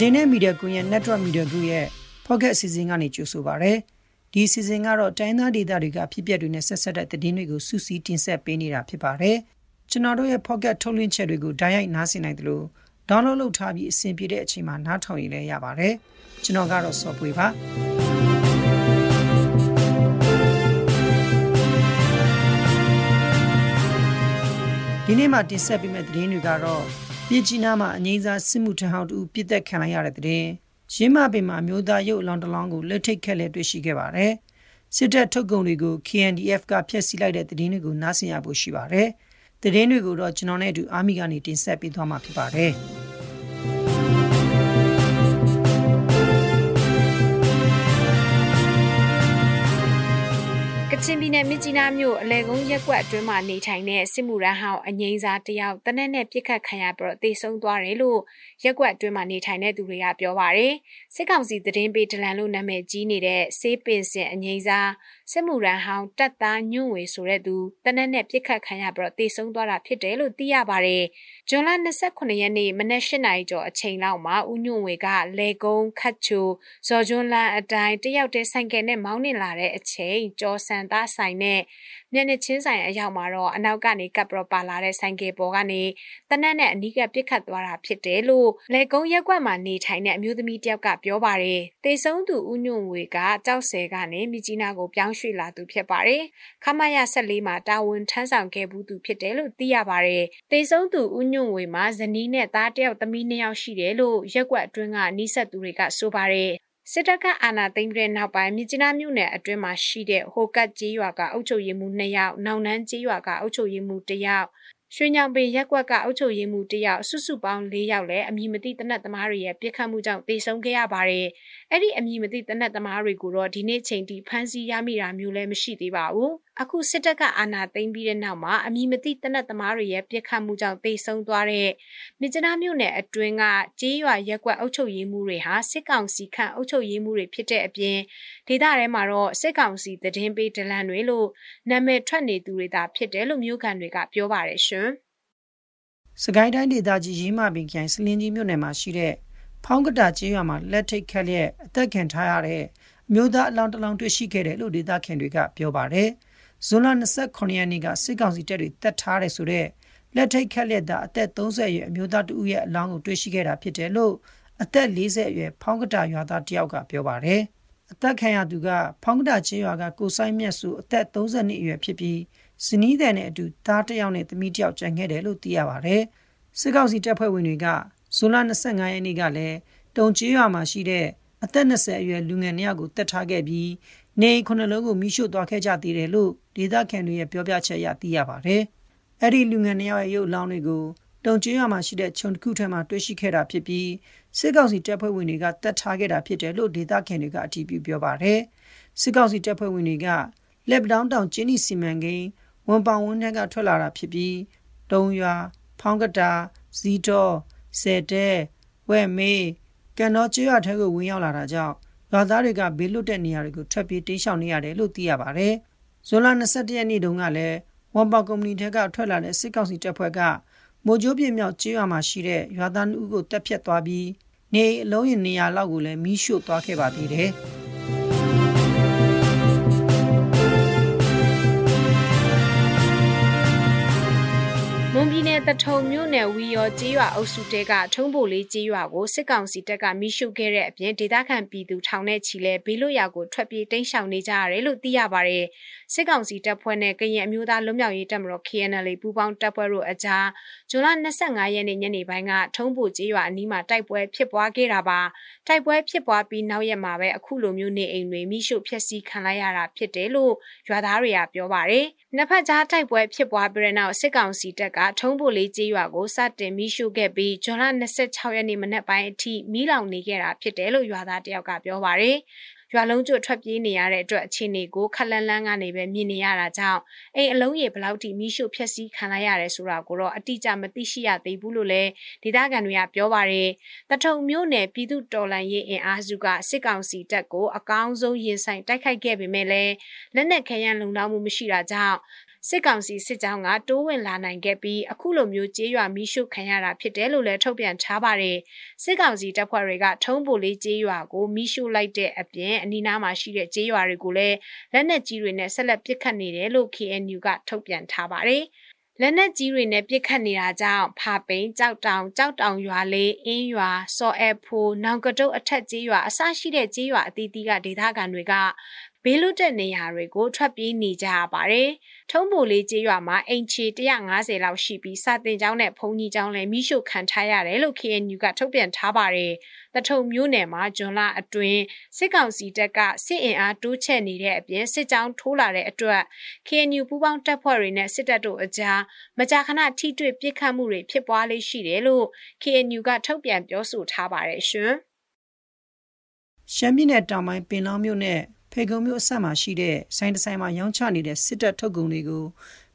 သတင်းနဲ့မီဒီယာကွန်ရဲ့ Network Media Group ရဲ့ Pocket အစီအစဉ်ကနေကြိုဆိုပါရစေ။ဒီအစီအစဉ်ကတော့တိုင်းသားဒေသတွေကဖြစ်ပျက်တွေနဲ့ဆက်ဆက်တဲ့သတင်းတွေကိုစူးစီးတင်ဆက်ပေးနေတာဖြစ်ပါတယ်။ကျွန်တော်တို့ရဲ့ Pocket ထုတ်လွှင့်ချက်တွေကိုဓာတ်ရိုက်နားဆင်နိုင်သလို download လုပ်ထားပြီးအဆင်ပြေတဲ့အချိန်မှာနားထောင်ရင်လည်းရပါတယ်။ကျွန်တော်ကတော့ software ပါ။ဒီနေ့မှာတင်ဆက်ပေးမယ့်သတင်းတွေကတော့ ပြည်ကြီးနားမှာအငိမ့်စားစစ်မှုထမ်းဟောင်းတူပြစ်သက်ခံလိုက်ရတဲ့တဲ့ရင်းမပင်မှာမျိုးသားရုပ်အလောင်းတစ်လောင်းကိုလက်ထိတ်ခက်လက်တွေ့ရှိခဲ့ပါတယ်။စစ်တပ်ထုတ်ကုန်တွေကို KNDF ကဖျက်ဆီးလိုက်တဲ့သတင်းတွေကိုနားဆင်ရဖို့ရှိပါတယ်။သတင်းတွေကိုတော့ကျွန်တော်နဲ့အတူအာမီကနေတင်ဆက်ပေးသွားမှာဖြစ်ပါတယ်။ ချင်ပြည်နယ်မြစ်ကြီးနားမြို့အလဲကုန်းရက်ကွက်အတွင်းမှာနေထိုင်တဲ့စစ်မှုရန်ဟောင်းအငိမ့်စားတယောက်တနက်နဲ့ပြစ်ခတ်ခံရပြီးတော့တေဆုံးသွားတယ်လို့ရက်ကွက်အတွင်းမှာနေထိုင်တဲ့သူတွေကပြောပါတယ်စစ်ကောင်စီသတင်းပေးဒလန်လို့နာမည်ကြီးနေတဲ့စေးပင်စင်အငိမ့်စားစစ်မှုရန်ဟောင်းတက်သားညွန့်ဝေဆိုတဲ့သူတနက်နဲ့ပြစ်ခတ်ခံရပြီးတော့တေဆုံးသွားတာဖြစ်တယ်လို့သိရပါတယ်။ဂျွန်လ29ရက်နေ့မနက်၈နာရီကျော်အချိန်လောက်မှာဦးညွန့်ဝေကလေကုန်းခတ်ချိုဇော်ကျွန်းလန်းအတိုင်းတယောက်တည်းဆိုင်ကယ်နဲ့မောင်းနှင်လာတဲ့အချိန်ကျော်စံသားဆိုင်နဲ့မျက်နှာချင်းဆိုင်အရောက်မှာတော့အနောက်ကနေကပ်ပရောပါလာတဲ့ဆိုင်ကယ်ပေါ်ကနေတနက်နဲ့အနီးကပြစ်ခတ်သွားတာဖြစ်တယ်လို့လေကုန်းရက်ကွက်မှာနေထိုင်တဲ့အမျိုးသမီးတယောက်ကပြောပါတယ်။တေဆုံးသူဦးညွန့်ဝေကကြောက်ဆယ်ကနေမြကြီးနားကိုပြောင်းရွှေ့လာသူဖြစ်ပါတယ်။ခမရ14မှာတာဝန်ထမ်းဆောင်ခဲ့ဘူးသူဖြစ်တယ်လို့သိရပါတယ်။တေဆုံးသူဦးညွန့်ဝေမှာဇနီးနဲ့သားတယောက်သမီးနှစ်ယောက်ရှိတယ်လို့ရက်ကွက်အတွင်းကနှိဆက်သူတွေကဆိုပါတယ် စစ်တပ်ကအာဏာသိမ်းပြီးတဲ့နောက်ပိုင်းမြစ်ကြီးနားမြို့နယ်အတွင်းမှာရှိတဲ့ဟိုကတ်ကျေးရွာကအုပ်ချုပ်ရေးမှူး2ယောက်၊နောင်နန်းကျေးရွာကအုပ်ချုပ်ရေးမှူး1ယောက်ရွှေညောင်ပင်ရက်ကွက်ကအုပ်ချုပ်ရေးမှူးတယောက်စုစုပေါင်း၄ယောက်လည်းအမည်မသိတနက်သမားတွေရဲ့ပြစ်ခတ်မှုကြောင့်တေဆုံးခဲ့ရပါတယ်။အဲ့ဒီအမည်မသိတနက်သမားတွေကိုတော့ဒီနေ့ချိန်ထိဖမ်းဆီးရမိတာမျိုးလည်းမရှိသေးပါဘူး။ အခုစစ်တပ်ကအာဏာသိမ်းပြီးတဲ့နောက်မှာအမည်မသိတနက်သမားတွေရဲ့ပြစ်ခတ်မှုကြောင့်တေဆုံးသွားတဲ့မြစ်ကျနာမြို့နယ်အတွင်းကကျေးရွာရက်ကွက်အုပ်ချုပ်ရေးမှူးတွေဟာစစ်ကောင်စီခန့်အုပ်ချုပ်ရေးမှူးတွေဖြစ်တဲ့အပြင်ဒေသထဲမှာတော့စစ်ကောင်စီသတင်းပေးဒလန်တွေလို့နာမည်ထွက်နေသူတွေသာဖြစ်တယ်လို့မြို့ကန်တွေကပြောပါတယ်ရှင်။စကိုင်းတိုင်းဒေသကြီးရေးမပင်ခိုင်စလင်းကြီးမြို့နယ်မှာရှိတဲ့ဖောင်းကတာကျေးရွာမှာလက်ထိတ်ခက်လျက်အသက်ခံထားရတဲ့အမျိုးသားအလောင်းတစ်လောင်းတွေ့ရှိခဲ့တယ်လို့ဒေသခံတွေကပြောပါတယ်။ ဇွန်လ29ရက်နေ့ကစစ်ကောင်စီတပ်တွေတပ်ထားတဲ့ဆိုတဲ့လက်ထိတ်ခက်လျက်သားအသက်30အရွယ်အမျိုးသားတဦးရဲ့အလောင်းကိုတွေ့ရှိခဲ့တာဖြစ်တယ်လို့အသက်40အရွယ်ဖောင်းကတာရွာသားတယောက်ကပြောပါတယ်။အသက်ခံရသူကဖောင်းကတာကျေးရွာကကိုဆိုင်မြတ်စုအသက်30နှစ်အရွယ်ဖြစ်ပြီးဇနီးတဲ့နဲ့အတူသားတစ်ယောက်နဲ့သမီးတစ်ယောက်ကြံခဲ့တယ်လို့သိရပါတယ်။စစ်ကောင်စီတပ်ဖွဲ့ဝင်တွေကဇွန်လ25ရက်နေ့ကလည်းတုံကျေးရွာမှာရှိတဲ့ အသက်20အရွယ်လူငယ်နှစ်ယောက်ကိုတပ်ထားခဲ့ပြီးနေခုနှစ်လုံးကိုမိရှို့သွားခဲ့ကြသေးတယ်လို့ဒေသခံတွေရဲ့ပြောပြချက်အရသိရပါတယ်။အဲ့ဒီလူငယ်နှစ်ယောက်ရဲ့ရုပ်အလောင်းတွေကိုတုံကျေးရွာမှာရှိတဲ့ခြုံတစ်ခုထဲမှာတွေ့ရှိခဲ့တာဖြစ်ပြီးစစ်ကောင်စီတပ်ဖွဲ့ဝင်တွေကတပ်ထားခဲ့တာဖြစ်တယ်လို့ဒေသခံတွေကအတည်ပြုပြောပါတယ်။စစ်ကောင်စီတပ်ဖွဲ့ဝင်တွေကလက်ပတောင်းတောင်ကျင်းဤစီမံကိန်းဝန်ပောင်ဝန်းထဲကထွက်လာတာဖြစ်ပြီးတုံရွာဖောင်းကတာဇီတော်ဆယ်တဲဝဲမေး ကန်တော်ကျွော်ထဲကိုဝင်ရောက်လာတာကြောင့်ရွာသားတွေကဘေးလွတ်တဲ့နေရာတွေကိုထွက်ပြေးတိမ်းရှောင်နေရတယ်လို့သိရပါတယ်။ဇွန်လ22ရက်နေ့တုန်းကလည်းဝန်ပောင်ကုမ္ပဏီထက်ကထွက်လာတဲ့စစ်ကောင်စီတပ်ဖွဲ့ကမိုးကြိုးပြင်းမြောက်ကျွော်မှာရှိတဲ့ရွာသားနှုတ်ကိုတက်ဖြတ်သွားပြီးနေအလုံးရင်နေရာလောက်ကိုလည်းမီးရှို့သွားခဲ့ပါသေးတယ်။ ထုံမြို့နယ်ဝီရောကျေးရွာအုပ်စုတဲကထုံးပိုလေးကျေးရွာကိုစစ်ကောင်စီတပ်ကမိရှုခဲ့တဲ့အပြင်ဒေသခံပြည်သူထောင်နဲ့ချီလဲဘေးလွတ်ရာကိုထွက်ပြေးတိမ်းရှောင်နေကြရတယ်လို့သိရပါတယ်။စစ်ကောင်စီတပ်ဖွဲ့နဲ့ကရင်အမျိုးသားလွတ်မြောက်ရေးတပ်မတော် KNL ပူးပေါင်းတပ်ဖွဲ့တို့အကြားဇွန်လ25ရက်နေ့ညနေပိုင်းကထုံးပိုကျေးရွာအနီးမှာတိုက်ပွဲဖြစ်ပွားခဲ့တာပါ။တိုက်ပွဲဖြစ်ပွားပြီးနောက်ရက်မှာပဲအခုလိုမျိုးနေအိမ်တွေမိရှုဖျက်ဆီးခံလိုက်ရတာဖြစ်တယ်လို့ရွာသားတွေကပြောပါတယ်။နှစ်ဖက်ကြားတိုက်ပွဲဖြစ်ပွားပြီးတဲ့နောက်စစ်ကောင်စီတပ်ကထုံးပိုလေးကျေးရွာကိုစတင်မိရှုခဲ့ပြီးဇွန်လ26ရက်နေ့မနက်ပိုင်းအထိမီးလောင်နေခဲ့တာဖြစ်တယ်လို့ရွာသားတယောက်ကပြောပါရယ်။ရွရွာလုံးကျွတ်ထွက်ပြေးနေရတဲ့အတွက်အခြေအနေကိုခက်လန်းလန်းကနေပဲမြင်နေရတာကြောင့်အိမ်အလုံးရေဘလောက်ထိမိရှုဖျက်ဆီးခံလိုက်ရတယ်ဆိုတာကိုတော့အတိအကျမသိရှိရသေးဘူးလို့လည်းဒေသခံတွေကပြောပါတယ်။တထုံမြို့နယ်ပြည်သူတော်လှန်ရေးအင်အားစုကစစ်ကောင်စီတပ်ကိုအကောင်းဆုံးရင်ဆိုင်တိုက်ခိုက်ခဲ့ပေမဲ့လည်းလက်နက်ခဲယမ်းလုံလောက်မှုမရှိတာကြောင့် စစ်ကောင်စီစစ်ကြောင်းကတိုးဝင်လာနိုင်ခဲ့ပြီးအခုလိုမျိုးကြေးရွာမီးရှို့ခံရတာဖြစ်တယ်လို့လည်းထုတ်ပြန်ထားပါတယ်စစ်ကောင်စီတပ်ဖွဲ့တွေကထုံးပိုလေးကြေးရွာကိုမီးရှို့လိုက်တဲ့အပြင်အနီးနားမှာရှိတဲ့ကြေးရွာတွေကိုလည်းလက်နက်ကြီးတွေနဲ့ဆက်လက်ပစ်ခတ်နေတယ်လို့ KNU ကထုတ်ပြန်ထားပါတယ်လက်နက်ကြီးတွေနဲ့ပစ်ခတ်နေတာကြောင့်ဖာပိန်ကြောက်တောင်ကြောက်တောင်ရွာလေးအင်းရွာစော်အဲဖိုနောင်ကတုတ်အထက်ကြီးရွာအစရှိတဲ့ကြီးရွာအသီးသီးကဒေသခံတွေက ဘေးလွတ်တဲ့နေရာတွေကိုထွက်ပြေးနေကြရပါတယ်။ထုံးပိုလေးကျေးရွာမှာအိမ်ချေ150လောက်ရှိပြီးစာတင်ကျောင်းနဲ့ဘုံကြီးကျောင်းလည်းမိရှုခံထားရတယ်လို့ KNU ကထုတ်ပြန်ထားပါတယ်။တထုံမျိုးနယ်မှာဂျွန်လအတွင်းစစ်ကောင်စီတပ်ကစစ်အင်အားတိုးချဲ့နေတဲ့အပြင်စစ်ကြောင်းထိုးလာတဲ့အတွက် KNU ပူးပေါင်းတပ်ဖွဲ့တွေနဲ့စစ်တပ်တို့အကြားမကြာခဏထိတွေ့ပစ်ခတ်မှုတွေဖြစ်ပွားလေးရှိတယ်လို့ KNU ကထုတ်ပြန်ပြောဆိုထားပါတယ်ရှင်။ရှမ်းပြည်နယ်တောင်ပိုင်းပင်လောင်းမြို့နယ် ဖေကုံမြို့အဆက်မှာရှိတဲ့ဆိုင်တဆိုင်မှာရောင်းချနေတဲ့စစ်တပ်ထုတ်ကုန်တွေကို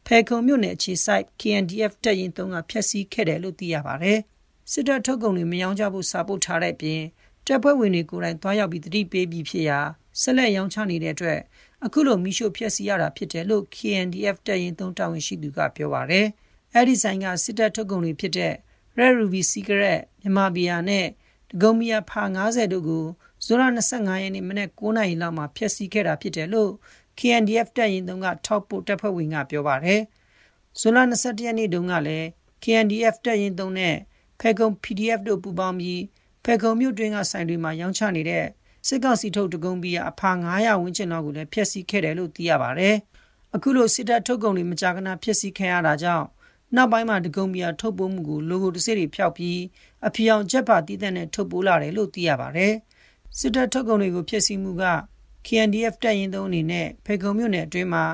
ဖေကုံမြို့နယ်အခြေစိုက် KNDF တပ်ရင်း3ကဖျက်ဆီးခဲ့တယ်လို့သိရပါတယ်။စစ်တပ်ထုတ်ကုန်တွေမရောင်းချဖို့စာပို့ထားတဲ့အပြင်တပ်ဖွဲ့ဝင်တွေကိုယ်တိုင်သွားရောက်ပြီးတတိပေးပြီးဖြစ်ရာဆက်လက်ရောင်းချနေတဲ့အတွက်အခုလိုမိရှုဖျက်ဆီးရတာဖြစ်တယ်လို့ KNDF တပ်ရင်း3တာဝန်ရှိသူကပြောပါတယ်။အဲဒီဆိုင်ကစစ်တပ်ထုတ်ကုန်တွေဖြစ်တဲ့ Red Ruby Cigarette မြန်မာဘီယာနဲ့ဒဂုံမီယာဖာ90တို့ကို ဇွန်လ25ရက်နေ့မနက်9:00နာရီလောက်မှာဖျက်ဆီးခဲ့တာဖြစ်တယ်လို့ KNDF တပ်ရင်းတုံးကထောက်ပို့တပ်ဖွဲ့ဝင်ကပြောပါတယ်။ဇွန်လ21ရက်နေ့တုန်းကလည်း KNDF တပ်ရင်းတုံးနဲ့ဖဲကုံ PDF တို့ပူးပေါင်းပြီးဖဲကုံမြို့တွင်းကဆိုင်တွေမှာရောင်းချနေတဲ့စစ်ကောင်စီထုတ်တကုံဘီယာအဖာ900ဝန်းကျင်လောက်ကိုလည်းဖျက်ဆီးခဲ့တယ်လို့သိရပါတယ်။အခုလိုစစ်တပ်ထုတ်ကုန်တွေမကြာခဏဖျက်ဆီးခံရတာကြောင့်နောက်ပိုင်းမှာဒဂုံမီယာထုတ်ပိုးမှုကိုလိုဂိုတစ်စိတွေဖျောက်ပြီးအဖျောင်ချက်ပါတည်တဲ့နဲ့ထုတ်ပိုးလာတယ်လို့သိရပါတယ်။ စစ်တပ်ထုတ်ကုန်တွေကိုဖျက်ဆီးမှုက KNDF တပ်ရင်းသုံးအနေနဲ့ဖေကုံမြို့နယ်အတွင်းမှာ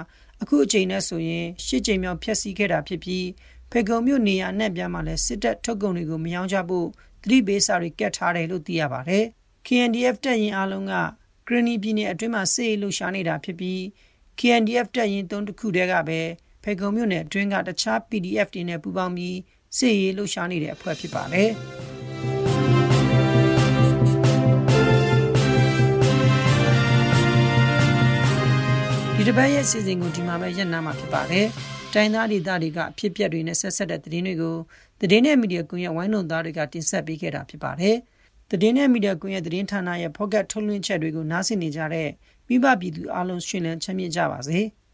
အခုအချိန်နဲ့ဆိုရင်ရှစ်ကြိမ်မြောက်ဖျက်ဆီးခဲ့တာဖြစ်ပြီးဖေကုံမြို့နေရာနဲ့ပြန်မှာလည်းစစ်တပ်ထုတ်ကုန်တွေကိုမယောင်းချဖို့သတိပေးစာတွေကတ်ထားတယ်လို့သိရပါတယ်။ KNDF တပ်ရင်းအလုံးကဂရနီပြည်နယ်အတွင်းမှာစစ်ရေးလှုပ်ရှားနေတာဖြစ်ပြီး KNDF တပ်ရင်းသုံးတစ်ခုတည်းကပဲဖေကုံမြို့နယ်အတွင်းကတခြား PDF တွေနဲ့ပူးပေါင်းပြီးစစ်ရေးလှုပ်ရှားနေတဲ့အဖွဲ့ဖြစ်ပါတယ်။ တစ်ပတ်ရဲ့စီစဉ်ကိုဒီမှာပဲရပ်နားမှာဖြစ်ပါတယ်။တိုင်းသားဒေသတွေကအဖြစ်ပြက်တွေနဲ့ဆက်ဆက်တဲ့သတင်းတွေကိုသတင်းနဲ့မီဒီယာကွန်ရက်ဝိုင်းလုံးသားတွေကတင်ဆက်ပေးခဲ့တာဖြစ်ပါတယ်။သတင်းနဲ့မီဒီယာကွန်ရက်သတင်းဌာနရဲ့ဖော့ကတ်ထုတ်လွှင့်ချက်တွေကိုနားဆင်နေကြတဲ့မိဘပြည်သူအားလုံးရှင်လန်းချမ်းမြေ့ကြပါစေ။